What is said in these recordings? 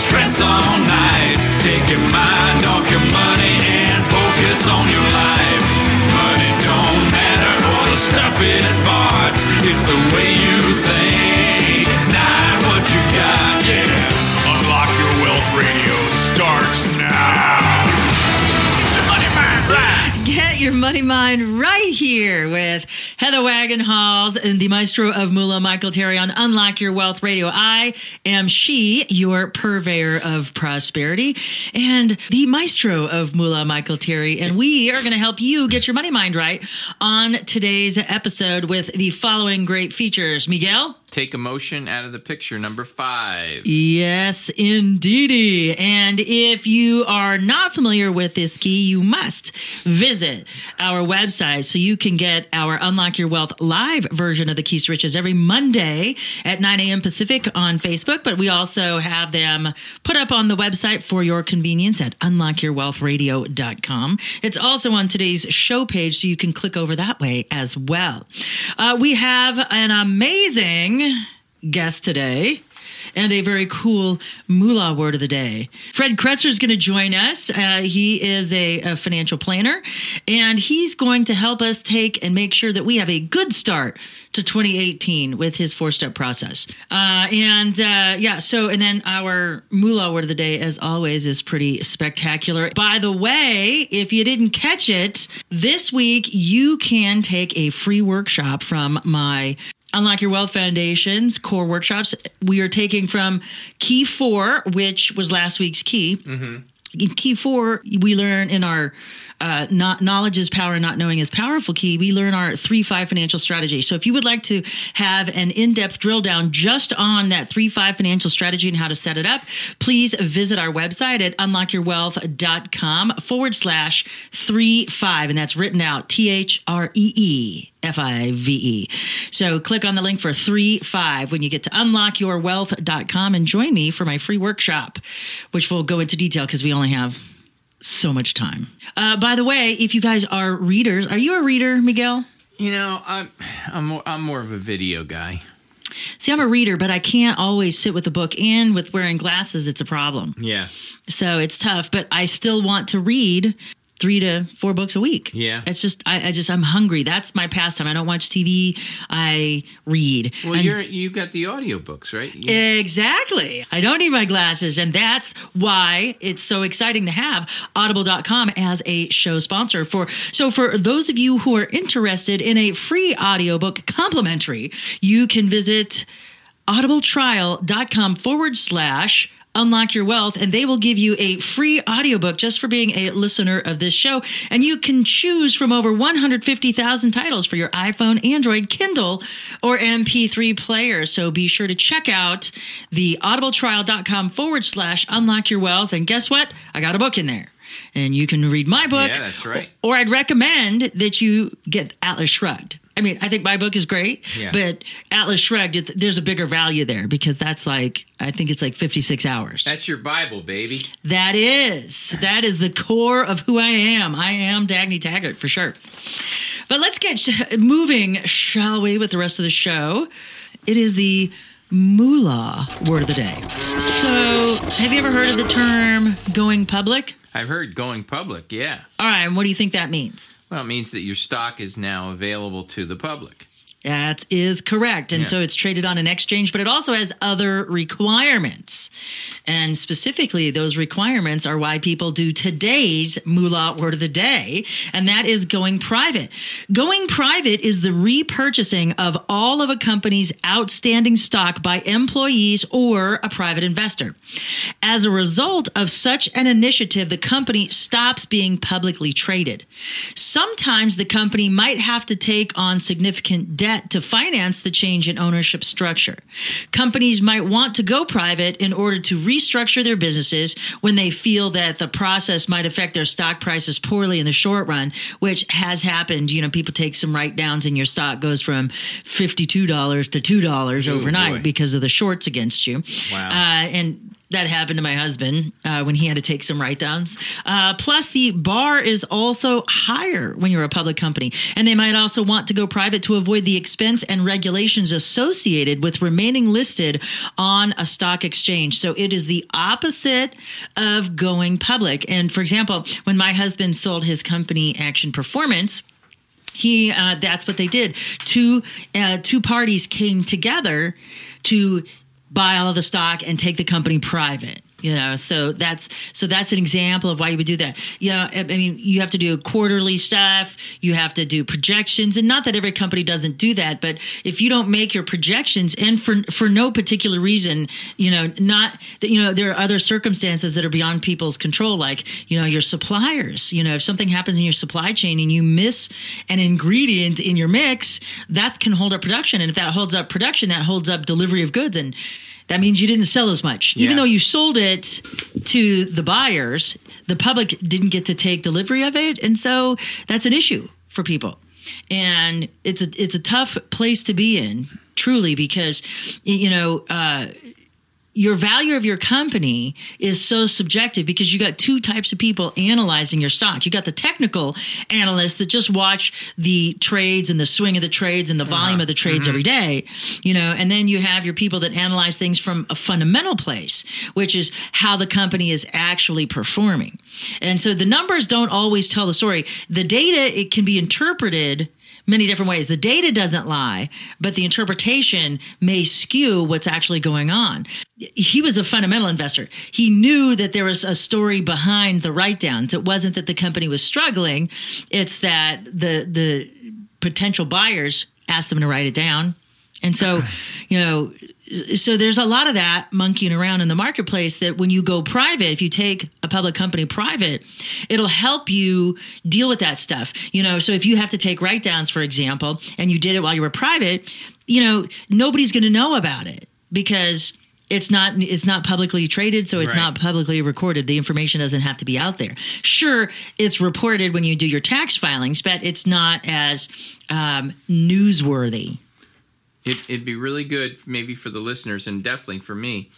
All stress all night. Take your mind off your money and focus on your life. Money don't matter or the stuff it bought. It's the way you think, your money mind right here with Heather Wagenhals and the maestro of Moolah, Michael Terry on Unlock Your Wealth Radio. I am she, your purveyor of prosperity, and the maestro of Moolah, Michael Terry. And we are going to help you get your money mind right on today's episode with the following great features. Miguel? Take emotion out of the picture, number five. Yes, indeedy. And if you are not familiar with this key, you must visit our website so you can get our Unlock Your Wealth live version of the Keys to Riches every Monday at 9 a.m. Pacific on Facebook. But we also have them put up on the website for your convenience at unlockyourwealthradio.com. It's also on today's show page, so you can click over that way as well. Uh, we have an amazing guest today and a very cool moolah word of the day. Fred Creutzer is going to join us. Uh, he is a, a financial planner, and he's going to help us take and make sure that we have a good start to 2018 with his four step process. Uh, and uh, yeah, so, and then our moolah word of the day, as always, is pretty spectacular. By the way, if you didn't catch it, this week you can take a free workshop from my Unlock Your Wealth Foundation's core workshops. We are taking from Key Four, which was last week's key. Mm-hmm. In key four, we learn in our uh, not knowledge is power, not knowing is powerful key. We learn our three five financial strategy. So if you would like to have an in depth drill down just on that three five financial strategy and how to set it up, please visit our website at unlockyourwealth.com forward slash three five, and that's written out T H R E E. F I V E. So click on the link for 3 5 when you get to unlockyourwealth.com and join me for my free workshop, which will go into detail because we only have so much time. Uh, by the way, if you guys are readers, are you a reader, Miguel? You know, I'm I'm more, I'm more of a video guy. See, I'm a reader, but I can't always sit with a book and with wearing glasses, it's a problem. Yeah. So it's tough, but I still want to read three to four books a week. Yeah. It's just, I, I just, I'm hungry. That's my pastime. I don't watch TV. I read. Well, And- you're you got the audiobooks, right? You- Exactly. I don't need my glasses. And that's why it's so exciting to have audible.com as a show sponsor for. So for those of you who are interested in a free audiobook complimentary, you can visit audibletrial.com forward slash unlock your wealth and they will give you a free audiobook just for being a listener of this show. And you can choose from over 150,000 titles for your iPhone, Android, Kindle or MP3 player. So be sure to check out the audibletrial.com forward slash unlock your wealth. And guess what? I got a book in there. And you can read my book. Yeah, that's right. or I'd recommend that you get Atlas Shrugged I mean, I think my book is great, Yeah. but Atlas Shrugged, there's a bigger value there because that's like, I think it's like 56 hours. That's your Bible, baby. That is. That is the core of who I am. I am Dagny Taggart for sure. But let's get moving, shall we, with the rest of the show. It is the moolah word of the day. So, have you ever heard of the term going public? I've heard going public. Yeah. All right, and what do you think that means? Well, it means that your stock is now available to the public. That is correct. And Yeah. so it's traded on an exchange, but it also has other requirements. And specifically, those requirements are why people do today's moolah word of the day, and that is going private. Going private is the repurchasing of all of a company's outstanding stock by employees or a private investor. As a result of such an initiative, the company stops being publicly traded. Sometimes the company might have to take on significant debt debt to finance the change in ownership structure. Companies might want to go private in order to restructure their businesses when they feel that the process might affect their stock prices poorly in the short run, which has happened. You know, people take some write downs and your stock goes from $52 to $2 overnight boy. because of the shorts against you. Wow. Uh, and that happened to my husband uh, when he had to take some write downs. Uh, plus, the bar is also higher when you're a public company. And they might also want to go private to avoid the expense and regulations associated with remaining listed on a stock exchange. So it is the opposite of going public. And for example, when my husband sold his company, Action Performance, he uh, that's what they did two uh, two parties came together to buy all of the stock and take the company private you know so that's so that's an example of why you would do that. You know i mean you have to do quarterly stuff. You have to do projections. And not that every company doesn't do that but if you don't make your projections and for for no particular reason you know not that you know there are other circumstances that are beyond people's control like you know your suppliers. You know if something happens in your supply chain and you miss an ingredient in your mix that can hold up production. And if that holds up production that holds up delivery of goods. And that means you didn't sell as much. Even Yeah. though you sold it to the buyers, the public didn't get to take delivery of it. And so that's an issue for people. And it's a it's a tough place to be in, truly, because you know, uh, your value of your company is so subjective because you got two types of people analyzing your stock. You got the technical analysts that just watch the trades and the swing of the trades and the volume of the trades mm-hmm. every day, you know, and then you have your people that analyze things from a fundamental place, which is how the company is actually performing. And so the numbers don't always tell the story. The data it can be interpreted many different ways. The data doesn't lie, but the interpretation may skew what's actually going on. He was a fundamental investor. He knew that there was a story behind the write downs. It wasn't that the company was struggling, it's that the the potential buyers asked them to write it down. And so, you know, so there's a lot of that monkeying around in the marketplace that when you go private, if you take a public company private, it'll help you deal with that stuff. You know, so if you have to take write downs, for example, and you did it while you were private, you know, nobody's going to know about it because it's not it's not publicly traded so it's Right. not publicly recorded the information doesn't have to be out there sure it's reported when you do your tax filings but it's not as um, newsworthy It, it'd be really good, maybe for the listeners, and definitely for me,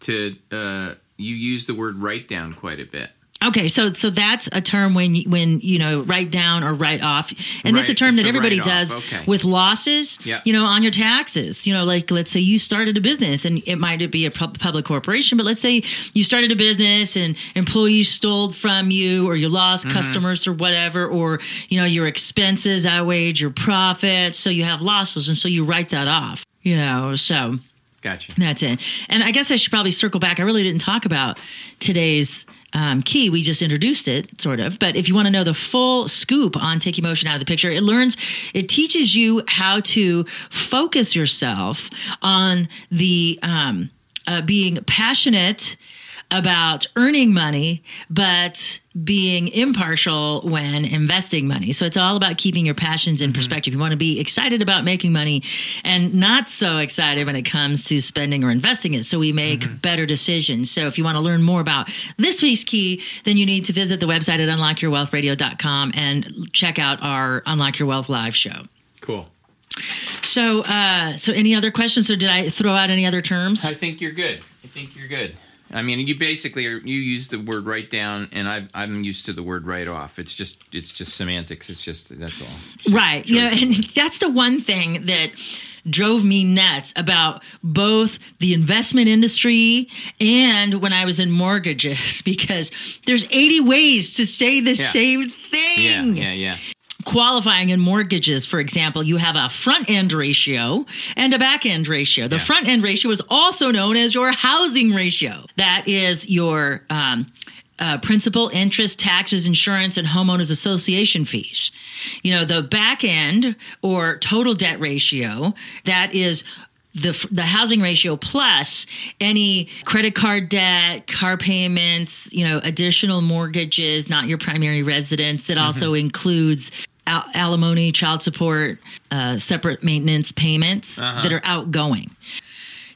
to uh, you use the word write down quite a bit. Okay, so so that's a term when you- when you know write down or write off, and it's a term that everybody does okay. with losses. Yeah. You know, on your taxes. You know, like let's say you started a business, and it might be a public corporation, but let's say you started a business and employees stole from you, or you lost Mm-hmm. customers, or whatever, or you know your expenses outweighed your profits, so you have losses, and so you write that off. You know, so. Gotcha. That's it. And I guess I should probably circle back. I really didn't talk about today's um, key. We just introduced it, sort of. But if you want to know the full scoop on take emotion out of the picture, it learns, it teaches you how to focus yourself on the um, uh, being passionate about earning money, but being impartial when investing money. So it's all about keeping your passions in perspective. You want to be excited about making money and not so excited when it comes to spending or investing it. So we make better decisions. So if you want to learn more about this week's key, then you need to visit the website at unlockyourwealthradio.com and check out our Unlock Your Wealth live show. Cool. So, uh, so any other questions, or did I throw out any other terms? I think you're good. I think you're good. I mean, you basically are, you use the word write down, and I, I'm used to the word write off. It's just it's just semantics. It's just that's all. Just right you know and that's the one thing that drove me nuts about both the investment industry and when i was in mortgages because there's 80 ways to say the same thing. yeah, thing yeah, yeah. Qualifying in mortgages, for example, you have a front end ratio and a back end ratio. The Yeah. front end ratio is also known as your housing ratio. That is your um, uh, principal, interest, taxes, insurance, and homeowners association fees. You know, the back end or total debt ratio, that is the the housing ratio plus any credit card debt, car payments, you know, additional mortgages, not your primary residence. It also includes al- alimony, child support, uh, separate maintenance payments that are outgoing.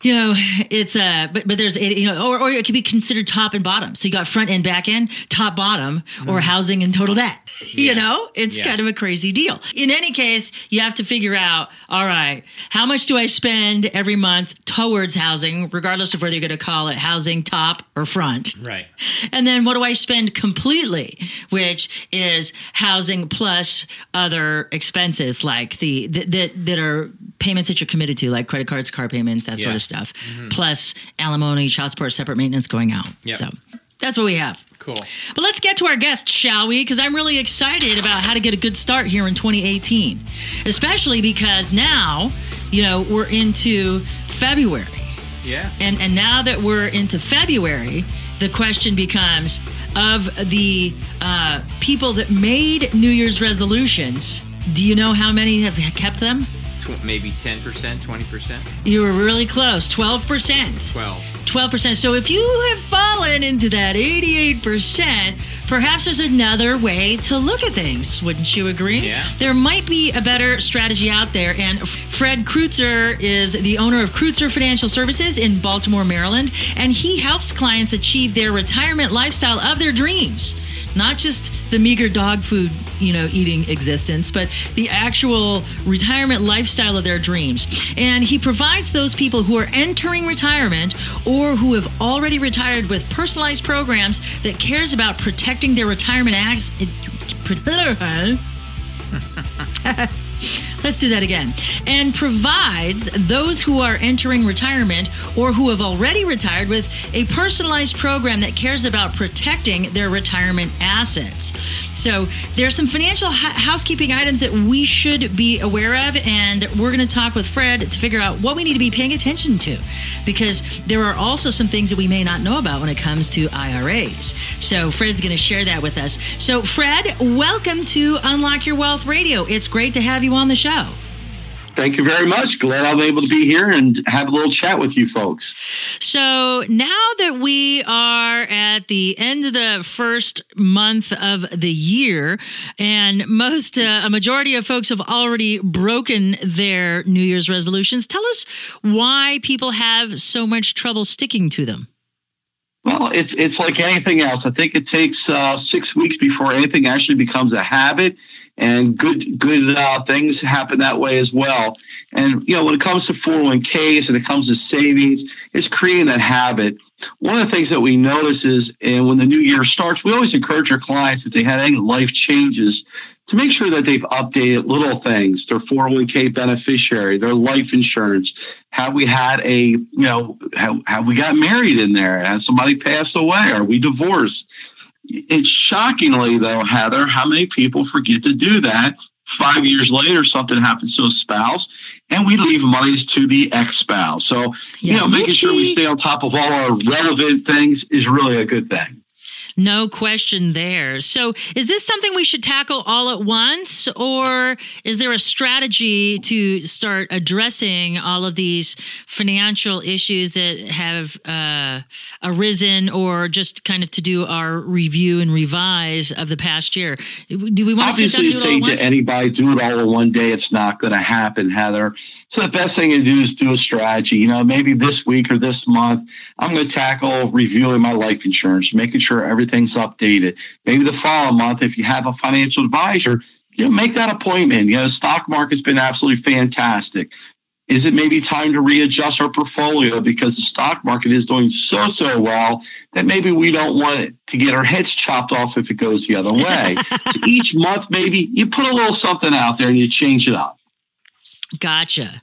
You know, it's uh, but but there's you know, or or it could be considered top and bottom. So you got front end, back end, top bottom, or housing and total debt. You know, it's Yeah. kind of a crazy deal. In any case, you have to figure out, all right, how much do I spend every month towards housing, regardless of whether you're going to call it housing top or front. Right. And then what do I spend completely, which is housing plus other expenses like the that that, that are payments that you're committed to, like credit cards, car payments, that sort of stuff, plus alimony, child support, separate maintenance going out. Yep. So that's what we have. Cool. But let's get to our guest, shall we? Because I'm really excited about how to get a good start here in 2018, especially because now, you know, we're into February. Yeah. And and now that we're into February, the question becomes of the uh, people that made New Year's resolutions. Do you know how many have kept them? Tw- maybe 10%, 20%? You were really close, twelve percent. 12. 12%. So if you have fallen into that 88%, perhaps there's another way to look at things. Wouldn't you agree? Yeah. There might be a better strategy out there. And Fred Creutzer is the owner of Creutzer Financial Services in Baltimore, Maryland. And he helps clients achieve their retirement lifestyle of their dreams. Not just the meager dog food, you know, eating existence, but the actual retirement lifestyle of their dreams. And he provides those people who are entering retirement or who have already retired with personalized programs that cares about protecting their retirement acts. Let's do that again. And provides those who are entering retirement or who have already retired with a personalized program that cares about protecting their retirement assets. So, there's some financial ha- housekeeping items that we should be aware of, and we're going to talk with Fred to figure out what we need to be paying attention to because there are also some things that we may not know about when it comes to IRAs. So, Fred's going to share that with us. So, Fred, welcome to Unlock Your Wealth Radio. It's great to have you on the show. Thank you very much. Glad I'm able to be here and have a little chat with you folks. So now that we are at the end of the first month of the year, and most, uh, a majority of folks have already broken their New Year's resolutions, tell us why people have so much trouble sticking to them. Well, it's it's like anything else. I think it takes uh, six weeks before anything actually becomes a habit, and good good uh, things happen that way as well. And you know, when it comes to 401ks and it comes to savings, it's creating that habit. One of the things that we notice is, and when the new year starts, we always encourage our clients if they had any life changes to make sure that they've updated little things, their 401k beneficiary, their life insurance. Have we had a, you know, have, have we got married in there? Has somebody passed away? Are we divorced? It's shockingly though, Heather, how many people forget to do that. Five years later, something happens to a spouse, and we leave monies to the ex-spouse. So, you know, making sure we stay on top of all our relevant things is really a good thing. No question there. So, is this something we should tackle all at once, or is there a strategy to start addressing all of these financial issues that have uh, arisen, or just kind of to do our review and revise of the past year? Do we want to obviously and do it all saying at to once? anybody do it all in one day it's not going to happen heather so the best thing to do is do a strategy you know maybe this week or this month i'm going to tackle reviewing my life insurance making sure everything's updated. Maybe the following month if you have a financial advisor you know make that appointment. You know the stock market's been absolutely fantastic. Is it maybe time to readjust our portfolio? Because the stock market is doing so so well that maybe we don't want to get our heads chopped off if it goes the other way. So each month maybe you put a little something out there and you change it up Gotcha.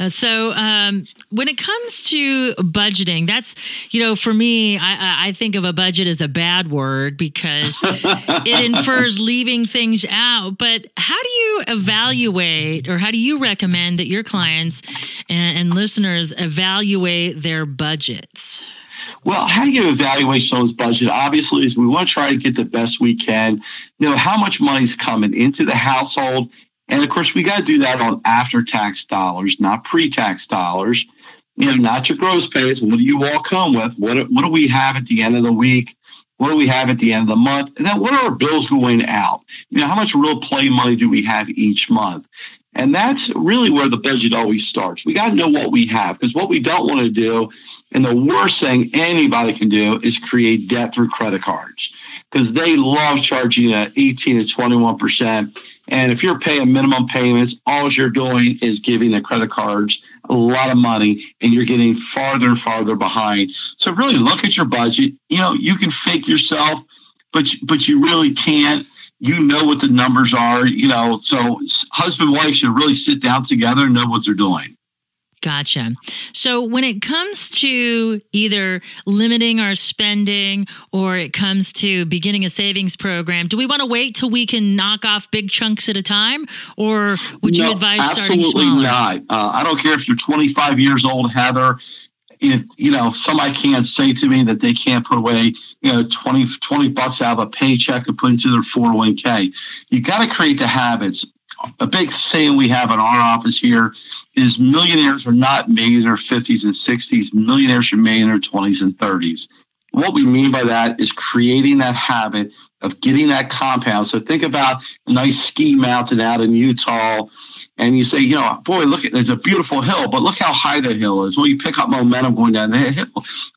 Uh, so, um, when it comes to budgeting, that's you know, for me, I, I- think of a budget as a bad word because it infers leaving things out. But how do you evaluate, or how do you recommend that your clients and, and listeners evaluate their budgets? Well, how do you evaluate someone's budget? Obviously, is we want to try to get the best we can. Know how much money's coming into the household, and of course, we got to do that on after-tax dollars, not pre-tax dollars. You know, not your gross pays. What do you all come with? What What do we have at the end of the week? What do we have at the end of the month? And then what are our bills going out? You know, how much real play money do we have each month? And that's really where the budget always starts. We got to know what we have because what we don't want to do, and the worst thing anybody can do, is create debt through credit cards because they love charging at 18 to 21%. And if you're paying minimum payments, all you're doing is giving the credit cards a lot of money and you're getting farther and farther behind. So really look at your budget. You know, you can fake yourself, but but you really can't you know what the numbers are, you know. So husband and wife should really sit down together and know what they're doing. Gotcha. So when it comes to either limiting our spending or it comes to beginning a savings program, do we want to wait till we can knock off big chunks at a time, or would no, you advise starting smaller? Absolutely not. Uh, I don't care if you're 25 years old, Heather if you know somebody can't say to me that they can't put away you know 20 20 bucks out of a paycheck to put into their 401k you got to create the habits. A big saying we have in our office here is millionaires are not made in their 50s and 60s millionaires are made in their 20s and 30s what we mean by that is creating that habit of getting that compound so think about a nice ski mountain out in utah and you say, you know, boy, look, it's a beautiful hill, but look how high the hill is. Well, you pick up momentum going down the hill.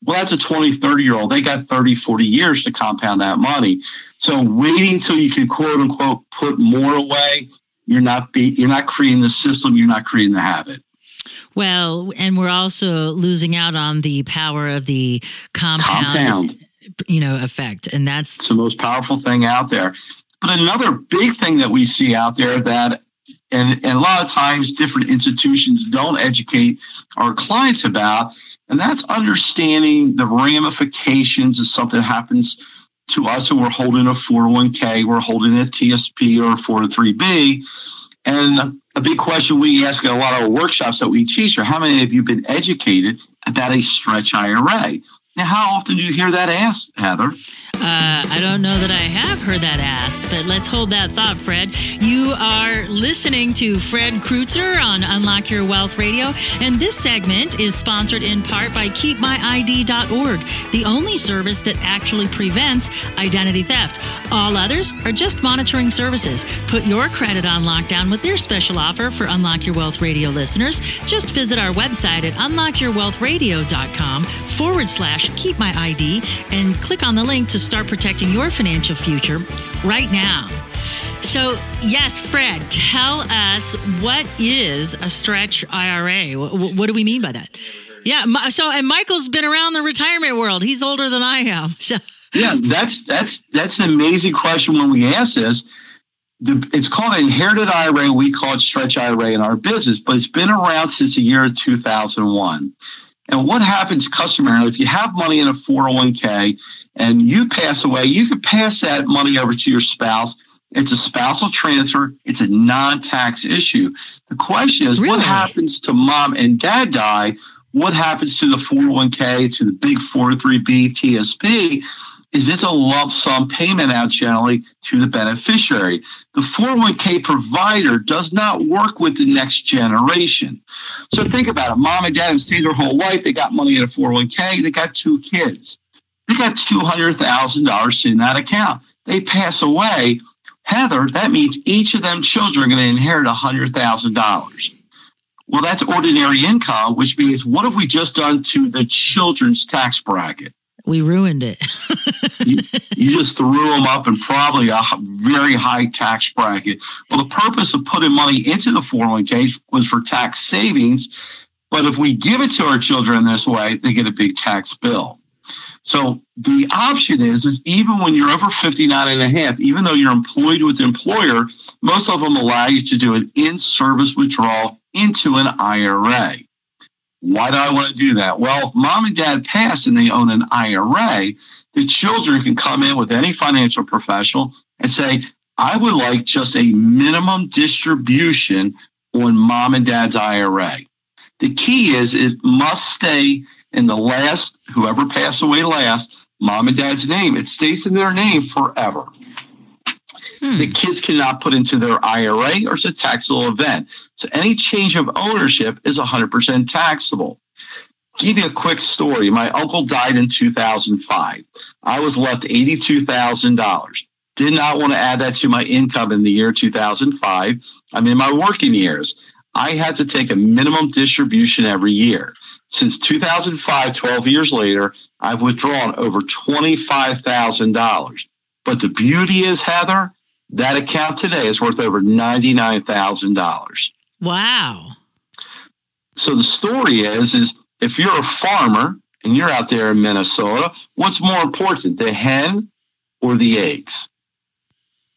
Well, that's a 20, 30 year old. They got 30, 40 years to compound that money. So waiting until you can quote unquote put more away, you're not be, you're not creating the system, you're not creating the habit. Well, and we're also losing out on the power of the compound, compound. You know, effect. And that's it's the most powerful thing out there. But another big thing that we see out there that and, and a lot of times different institutions don't educate our clients about and that's understanding the ramifications of something happens to us and we're holding a 401k we're holding a tsp or a 403b and a big question we ask at a lot of workshops that we teach are how many of you been educated about a stretch ira now how often do you hear that asked heather uh, I don't know that I have heard that asked, but let's hold that thought, Fred. You are listening to Fred Creutzer on Unlock Your Wealth Radio, and this segment is sponsored in part by KeepMyID.org, the only service that actually prevents identity theft. All others are just monitoring services. Put your credit on lockdown with their special offer for Unlock Your Wealth Radio listeners. Just visit our website at unlockyourwealthradio.com forward slash keep my ID and click on the link to start protecting your financial future right now. So, yes, Fred, tell us what is a stretch IRA? What, what do we mean by that? Yeah, so and Michael's been around the retirement world. He's older than I am. So Yeah, that's that's that's an amazing question when we ask this. The, it's called inherited IRA. We call it stretch IRA in our business, but it's been around since the year 2001. And what happens customarily if you have money in a 401k and you pass away, you can pass that money over to your spouse. It's a spousal transfer. It's a non-tax issue. The question is, really? what happens to mom and dad die? What happens to the 401k, to the big 403b TSP? Is this a lump sum payment out generally to the beneficiary? The 401k provider does not work with the next generation. So think about it. Mom and dad have stayed their whole life. They got money in a 401k. They got two kids. They got $200,000 in that account. They pass away. Heather, that means each of them children are going to inherit $100,000. Well, that's ordinary income, which means what have we just done to the children's tax bracket? We ruined it. you, you, just threw them up in probably a very high tax bracket. Well, the purpose of putting money into the 401k was for tax savings. But if we give it to our children this way, they get a big tax bill. So the option is, is even when you're over 59 and a half, even though you're employed with the employer, most of them allow you to do an in-service withdrawal into an IRA. Why do I want to do that? Well, if mom and dad pass and they own an IRA, the children can come in with any financial professional and say, I would like just a minimum distribution on mom and dad's IRA. The key is it must stay in the last, whoever passed away last, mom and dad's name. It stays in their name forever. Hmm. The kids cannot put into their IRA or it's a taxable event. So any change of ownership is 100% taxable. give you a quick story. My uncle died in 2005. I was left $82,000. Did not want to add that to my income in the year 2005. I'm in my working years. I had to take a minimum distribution every year. Since 2005, 12 years later, I've withdrawn over $25,000. But the beauty is, Heather, that account today is worth over $99,000. Wow. So the story is, is if you're a farmer and you're out there in Minnesota, what's more important, the hen or the eggs?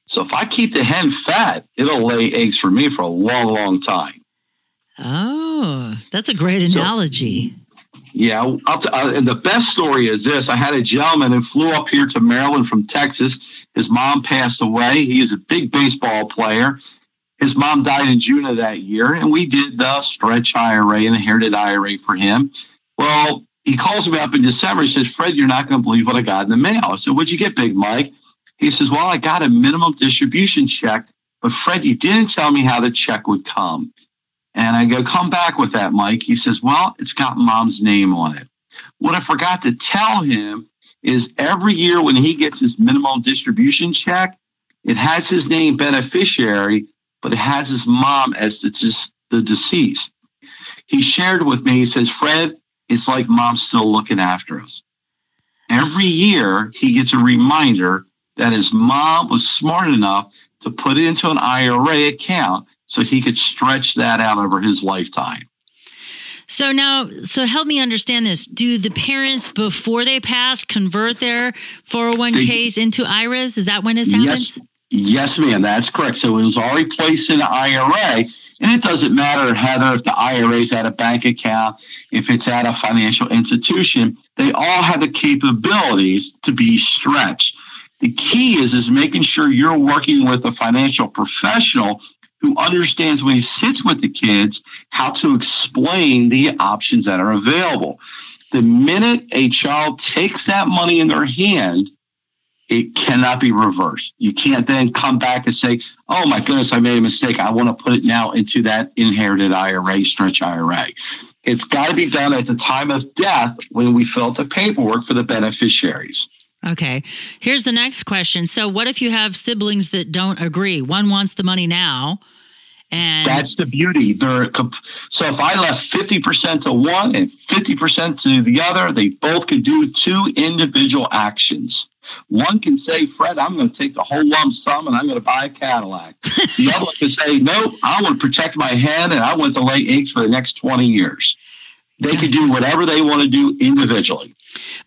So if I keep the hen fat, it'll lay eggs for me for a long, long time. Oh, that's a great So- analogy. Yeah, I'll t- uh, and the best story is this: I had a gentleman who flew up here to Maryland from Texas. His mom passed away. He is a big baseball player. His mom died in June of that year, and we did the stretch IRA and inherited IRA for him. Well, he calls me up in December. He says, "Fred, you're not going to believe what I got in the mail." I said, "What'd you get, Big Mike?" He says, "Well, I got a minimum distribution check, but Fred, you didn't tell me how the check would come." And I go, come back with that, Mike. He says, well, it's got mom's name on it. What I forgot to tell him is every year when he gets his minimum distribution check, it has his name beneficiary, but it has his mom as the, the deceased. He shared with me, he says, Fred, it's like mom's still looking after us. Every year he gets a reminder that his mom was smart enough to put it into an IRA account so he could stretch that out over his lifetime. So now, so help me understand this. Do the parents before they pass convert their 401ks into IRAs? Is that when this happens? Yes, yes, ma'am, that's correct. So it was already placed in an IRA, and it doesn't matter, Heather, if the IRA is at a bank account, if it's at a financial institution, they all have the capabilities to be stretched. The key is is making sure you're working with a financial professional who understands when he sits with the kids how to explain the options that are available. The minute a child takes that money in their hand, it cannot be reversed. You can't then come back and say, oh my goodness, I made a mistake. I want to put it now into that inherited IRA, stretch IRA. It's got to be done at the time of death when we fill out the paperwork for the beneficiaries. Okay. Here's the next question. So, what if you have siblings that don't agree? One wants the money now, and That's the beauty. They're comp- so if I left 50% to one and 50% to the other, they both could do two individual actions. One can say, Fred, I'm going to take the whole lump sum and I'm going to buy a Cadillac. the other one can say, no, I want to protect my head and I want to lay eggs for the next 20 years. They could do whatever they want to do individually.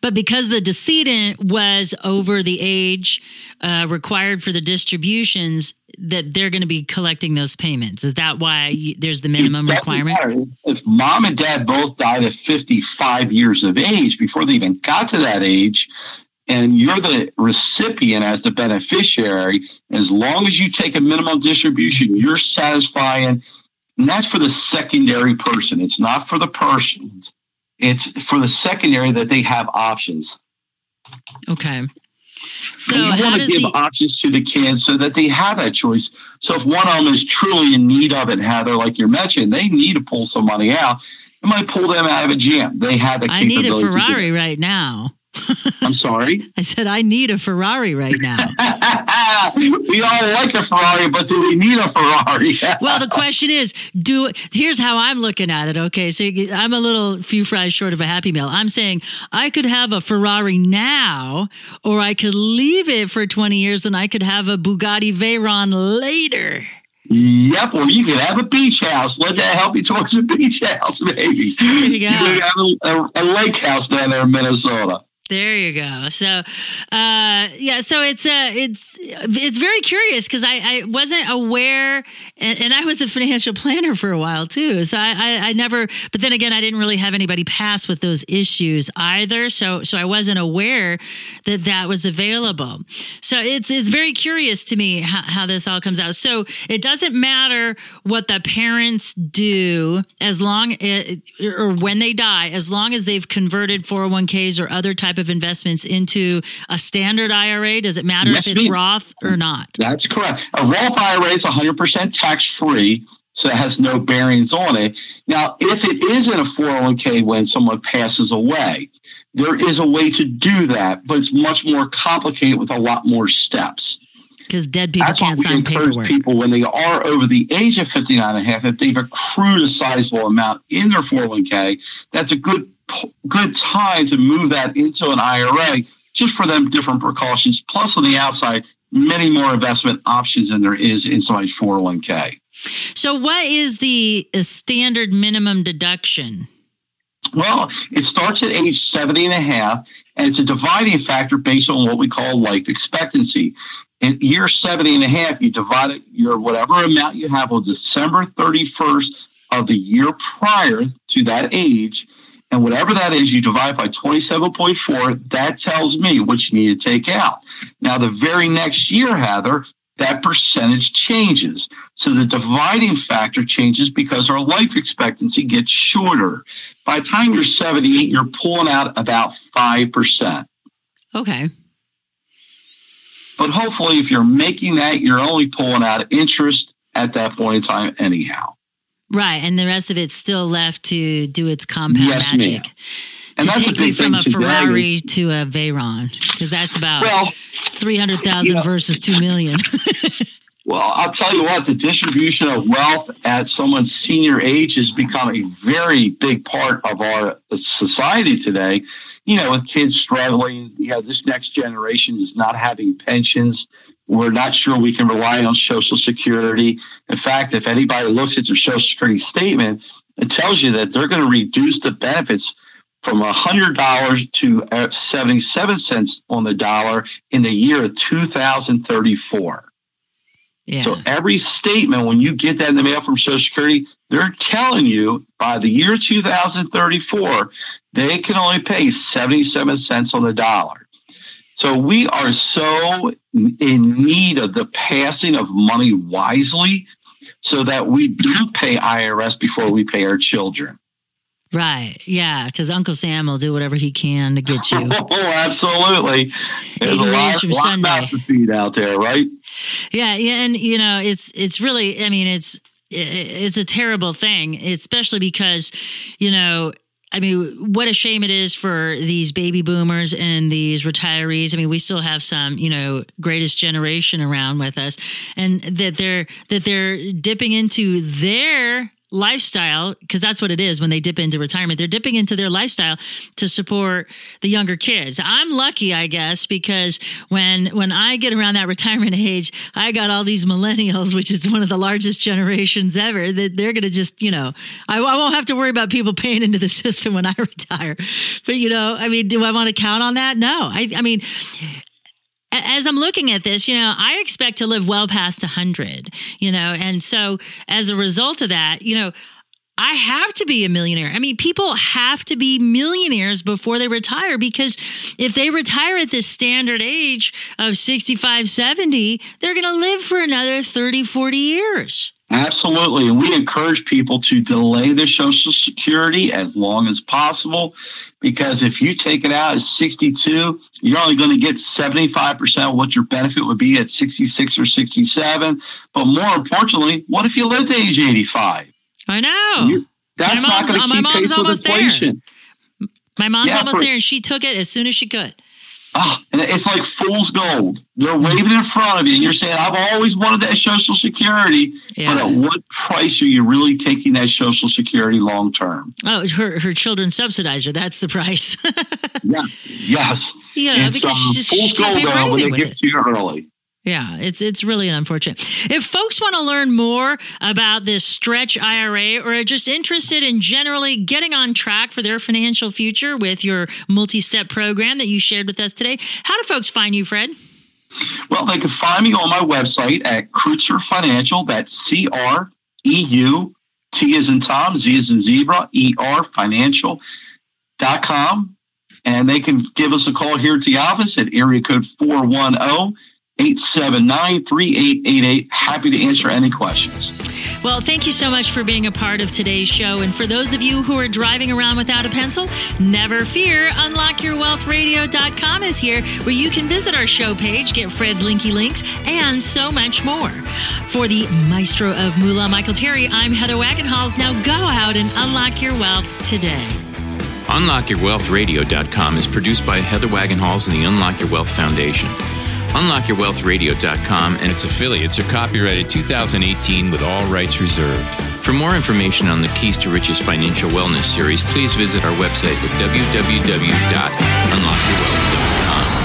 but because the decedent was over the age uh, required for the distributions, that they're going to be collecting those payments. Is that why you, there's the minimum requirement? matter. If mom and dad both died at 55 years of age before they even got to that age, and you're the recipient as the beneficiary, as long as you take a minimum distribution, you're satisfying. And that's for the secondary person. It's not for the person. It's for the secondary that they have options. Okay. So you want to give the options to the kids so that they have that choice. So if one of them is truly in need of it, Heather, like you're mentioning, they need to pull some money out. It might pull them out of a jam. They have the I need a capability to do Ferrari right now. I'm sorry. I said I need a Ferrari right now. we all like a Ferrari, but do we need a Ferrari? well, the question is, do here's how I'm looking at it. Okay, so I'm a little few fries short of a happy meal. I'm saying I could have a Ferrari now, or I could leave it for 20 years and I could have a Bugatti Veyron later. Yep, or you could have a beach house. Let that help you towards a beach house, maybe. There you go. could have a, a, a lake house down there in Minnesota. There you go. So, uh, yeah. So it's uh, it's it's very curious because I, I wasn't aware, and, and I was a financial planner for a while too. So I, I I never, but then again, I didn't really have anybody pass with those issues either. So so I wasn't aware that that was available. So it's it's very curious to me how, how this all comes out. So it doesn't matter what the parents do as long it, or when they die, as long as they've converted 401ks or other type of investments into a standard IRA. Does it matter Yes, if it's. Roth or not? That's correct. A Roth IRA is 100% tax free. So it has no bearings on it. Now, if it is in a 401k when someone passes away, there is a way to do that, but it's much more complicated with a lot more steps. Because dead people That's can't why we sign encourage paperwork. people when they are over the age of 59 and a half, if they've accrued a sizable amount in their 401k, that's a good good time to move that into an IRA just for them different precautions. Plus on the outside, many more investment options than there is in somebody's 401k. So, what is the uh, standard minimum deduction? Well, it starts at age 70 and a half, and it's a dividing factor based on what we call life expectancy. In year 70 and a half, you divide it, your whatever amount you have on December 31st of the year prior to that age, and whatever that is, you divide by 27.4. That tells me what you need to take out. Now, the very next year, Heather, that percentage changes. So the dividing factor changes because our life expectancy gets shorter. By the time you're 78, you're pulling out about 5%. Okay. But hopefully, if you're making that, you're only pulling out interest at that point in time, anyhow. Right. And the rest of it's still left to do its compound Yes, magic. ma'am. And to that's a take me from a Ferrari is- to a Veyron, because that's about Well, 300,000 you know- versus 2 million. Well, I'll tell you what, the distribution of wealth at someone's senior age has become a very big part of our society today. You know, with kids struggling, you know, this next generation is not having pensions. We're not sure we can rely on Social Security. In fact, if anybody looks at their Social Security statement, it tells you that they're going to reduce the benefits from $100 to uh, 77 cents on the dollar in the year 2034. yeah. So every statement, when you get that in the mail from Social Security, they're telling you by the year 2034, they can only pay 77 cents on the dollar. So we are so in need of the passing of money wisely so that we do pay IRS before we pay our children. right. Yeah. Because Uncle Sam will do whatever he can to get you. Oh, absolutely. There's a lot, from lot of Sunday. feed out there, right? Yeah, yeah, and you know, it's it's really, I mean, it's it's a terrible thing, especially because, you know, I mean, what a shame it is for these baby boomers and these retirees. I mean, we still have some, you know, greatest generation around with us, and that they're that they're dipping into their lifestyle because that's what it is when they dip into retirement. They're dipping into their lifestyle to support the younger kids. I'm lucky i guess because when when i get around that retirement age i got all these millennials which is one of the largest generations ever that they're gonna just you know I, I won't have to worry about people paying into the system when i retire. But you know i mean do i want to count on that? No. I i mean as I'm looking at this, you know, I expect to live well past 100, you know, and so as a result of that, you know, I have to be a millionaire. I mean, people have to be millionaires before they retire because if they retire at this standard age of 65, 70, they're going to live for another 30, 40 years. Absolutely. And we encourage people to delay their Social Security as long as possible because if you take it out at 62, you're only going to get 75% of what your benefit would be at 66 or 67. But more importantly, what if you live to age 85? I know. You- That's My not mom's- going to keep pace with almost there. My mom's Yeah, almost for- there and she took it as soon as she could. And it's like fool's gold. They're waving in front of you, and you're saying, "I've always wanted that Social Security." Yeah. But at what price are you really taking that Social Security long term? Oh, her, her children subsidize her. That's the price. Yes, yes. Yeah, it's because um, she just fool's gold though when they give it. to you early. Yeah, it's it's really unfortunate. If folks want to learn more about this stretch IRA or are just interested in generally getting on track for their financial future with your multi-step program that you shared with us today, how do folks find you, Fred? Well, they can find me on my website at Creutzer Financial. That's C R E U T is in Tom, Z is in zebra, E R financial.com. And they can give us a call here at the office at area code 410 879 3888. Happy to answer any questions. Well, thank you so much for being a part of today's show. And for those of you who are driving around without a pencil, never fear. UnlockYourWealthRadio.com is here where you can visit our show page, get Fred's linky links, and so much more. For the maestro of Moolah, Michael Terry, I'm Heather Wagenhals. Now go out and unlock your wealth today. UnlockYourWealthRadio.com is produced by Heather Wagenhals and the Unlock Your Wealth Foundation. UnlockYourWealthRadio.com and its affiliates are copyrighted 2018 with all rights reserved. For more information on the Keys to Riches Financial Wellness series, please visit our website at www.unlockyourwealth.com.